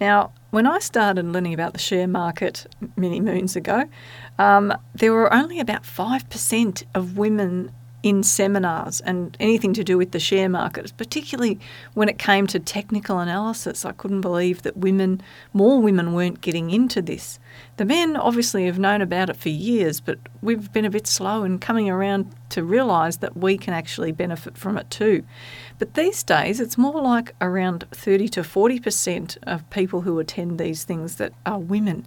Now, when I started learning about the share market many moons ago, um, there were only about 5% of women in seminars and anything to do with the share market, particularly when it came to technical analysis. I couldn't believe that women, more women, weren't getting into this. The men obviously have known about it for years, but we've been a bit slow in coming around to realise that we can actually benefit from it too. But these days, it's more like around 30 to 40% of people who attend these things that are women.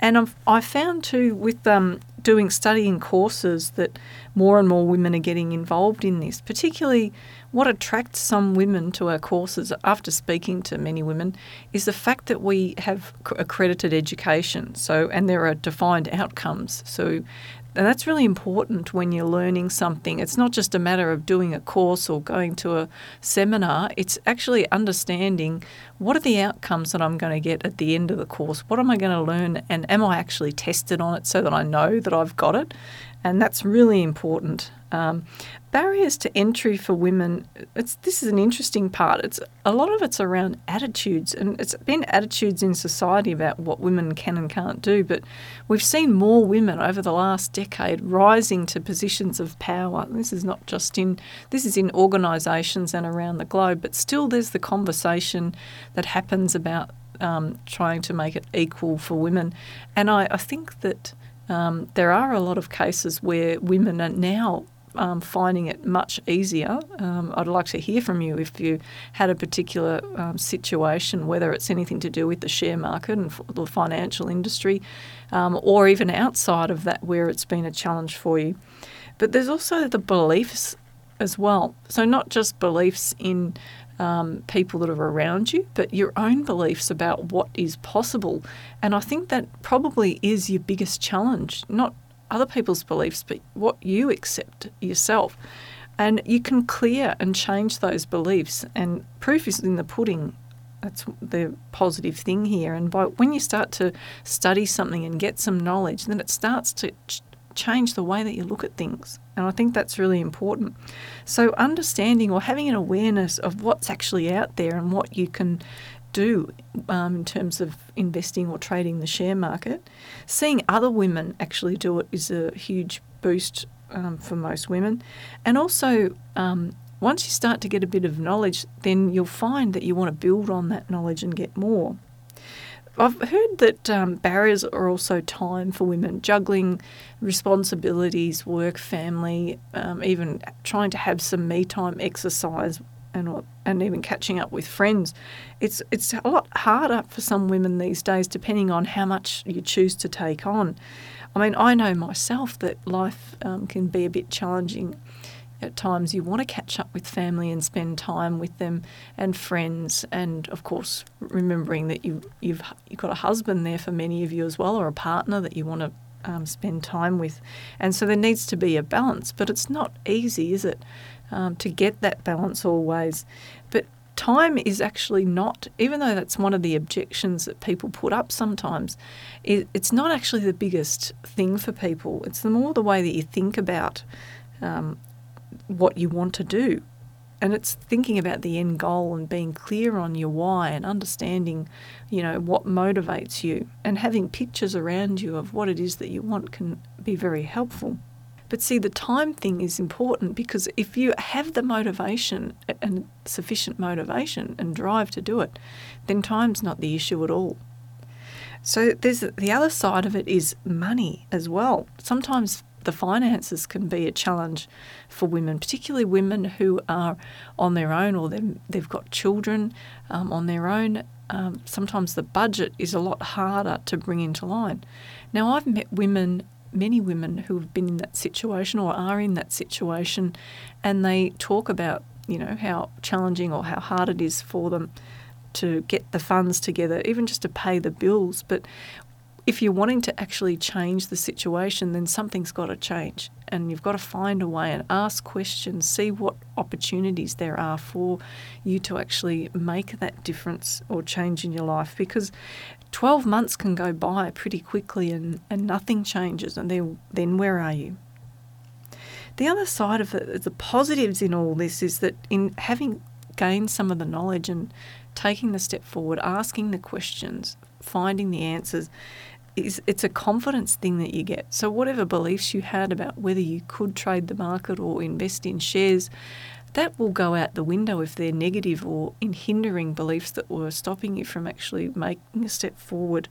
And I've, I found too with um, doing studying courses that more and more women are getting involved in this, particularly what attracts some women to our courses after speaking to many women is the fact that we have accredited education. So, and there are defined outcomes. So, and that's really important when you're learning something. It's not just a matter of doing a course or going to a seminar, it's actually understanding what are the outcomes that I'm going to get at the end of the course? What am I going to learn? And am I actually tested on it so that I know that I've got it? And that's really important. Um, barriers to entry for women, this is an interesting part. It's A lot of it's around attitudes, and it's been attitudes in society about what women can and can't do. But we've seen more women over the last decade rising to positions of power. This is not just in, this is in organisations and around the globe, but still there's the conversation that happens about um, trying to make it equal for women. And I, I think that um, there are a lot of cases where women are now um, finding it much easier. Um, I'd like to hear from you if you had a particular um, situation, whether it's anything to do with the share market and the financial industry, um, or even outside of that where it's been a challenge for you. But there's also the beliefs as well. So, not just beliefs in um, people that are around you, but your own beliefs about what is possible. And I think that probably is your biggest challenge, not other people's beliefs, but what you accept yourself. And you can clear and change those beliefs, and proof is in the pudding. That's the positive thing here. And by when you start to study something and get some knowledge, then it starts to change the way that you look at things. And I think that's really important. So, understanding or having an awareness of what's actually out there and what you can do um, in terms of investing or trading the share market, seeing other women actually do it is a huge boost um, for most women. And also, um, once you start to get a bit of knowledge, then you'll find that you want to build on that knowledge and get more. I've heard that um, barriers are also time for women, juggling responsibilities, work, family, um, even trying to have some me time, exercise, and and even catching up with friends. It's it's a lot harder for some women these days, depending on how much you choose to take on. I mean, I know myself that life um, can be a bit challenging at times you want to catch up with family and spend time with them and friends and of course remembering that you you've you've got a husband there for many of you as well or a partner that you want to um, spend time with. And so there needs to be a balance but it's not easy is it um, to get that balance always? But time is actually not even though that's one of the objections that people put up sometimes it, it's not actually the biggest thing for people. It's the more the way that you think about um, what you want to do. And it's thinking about the end goal and being clear on your why and understanding, you know, what motivates you and having pictures around you of what it is that you want can be very helpful. But see, the time thing is important because if you have the motivation and sufficient motivation and drive to do it, then time's not the issue at all. So there's the other side of it is money as well. Sometimes the finances can be a challenge for women, particularly women who are on their own or they've got children um, on their own. Um, sometimes the budget is a lot harder to bring into line. Now, I've met women, many women who have been in that situation or are in that situation, and they talk about, you know, how challenging or how hard it is for them to get the funds together, even just to pay the bills. But if you're wanting to actually change the situation, then something's got to change. And you've got to find a way and ask questions, see what opportunities there are for you to actually make that difference or change in your life. Because 12 months can go by pretty quickly and, and nothing changes. And then, then where are you? The other side of it, the positives in all this is that in having gained some of the knowledge and taking the step forward, asking the questions, finding the answers, is it's a confidence thing that you get. So whatever beliefs you had about whether you could trade the market or invest in shares, that will go out the window if they're negative or in hindering beliefs that were stopping you from actually making a step forward.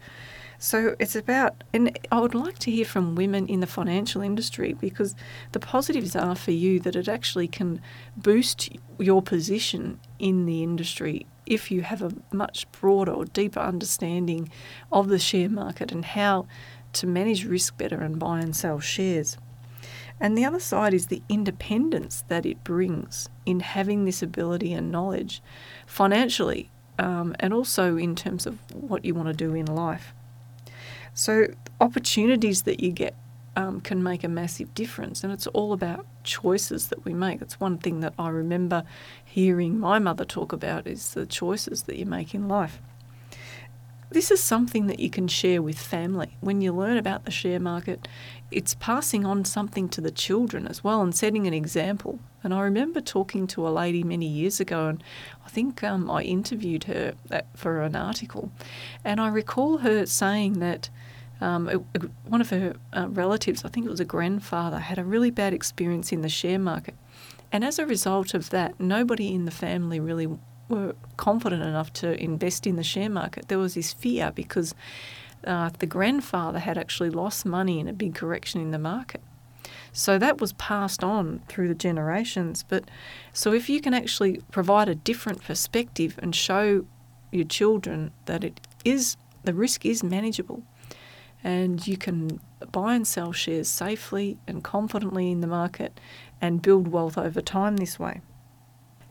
So it's about, and I would like to hear from women in the financial industry because the positives are for you that it actually can boost your position in the industry if you have a much broader or deeper understanding of the share market and how to manage risk better and buy and sell shares. And the other side is the independence that it brings in having this ability and knowledge financially um, and also in terms of what you want to do in life. So, opportunities that you get um, can make a massive difference. And it's all about choices that we make. It's one thing that I remember hearing my mother talk about is the choices that you make in life. This is something that you can share with family. When you learn about the share market, it's passing on something to the children as well and setting an example. And I remember talking to a lady many years ago, and I think um, I interviewed her for an article. And I recall her saying that um, it, it, one of her uh, relatives, I think it was a grandfather, had a really bad experience in the share market. And as a result of that, nobody in the family really were confident enough to invest in the share market. There was this fear because uh, the grandfather had actually lost money in a big correction in the market. So that was passed on through the generations. But so if you can actually provide a different perspective and show your children that it is the risk is manageable and you can buy and sell shares safely and confidently in the market and build wealth over time this way.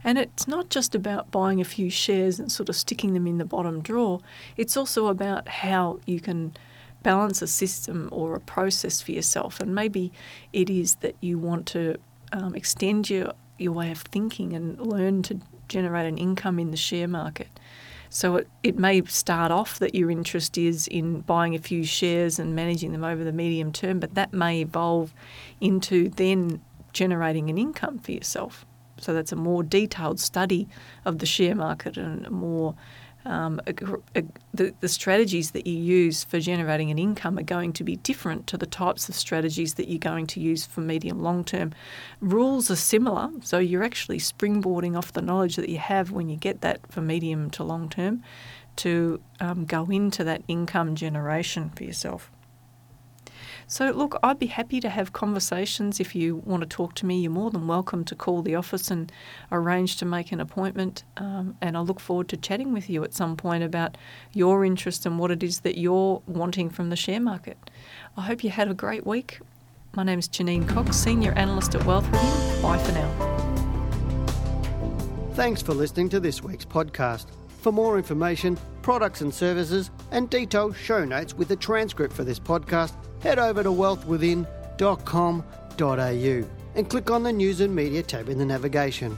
And it's not just about buying a few shares and sort of sticking them in the bottom drawer, it's also about how you can balance a system or a process for yourself. And maybe it is that you want to um, extend your, your way of thinking and learn to generate an income in the share market. So it, it may start off that your interest is in buying a few shares and managing them over the medium term, but that may evolve into then generating an income for yourself. So that's a more detailed study of the share market and a more um, a, a, the, the strategies that you use for generating an income are going to be different to the types of strategies that you're going to use for medium long term. Rules are similar, so you're actually springboarding off the knowledge that you have when you get that for medium to long term to um, go into that income generation for yourself. So, look, I'd be happy to have conversations. If you want to talk to me, you're more than welcome to call the office and arrange to make an appointment. Um, and I look forward to chatting with you at some point about your interest and what it is that you're wanting from the share market. I hope you had a great week. My name is Janine Cox, Senior Analyst at Wealth Within. Bye for now. Thanks for listening to this week's podcast. For more information, products and services, and detailed show notes with a transcript for this podcast, head over to wealthwithin.com.au and click on the News and Media tab in the navigation.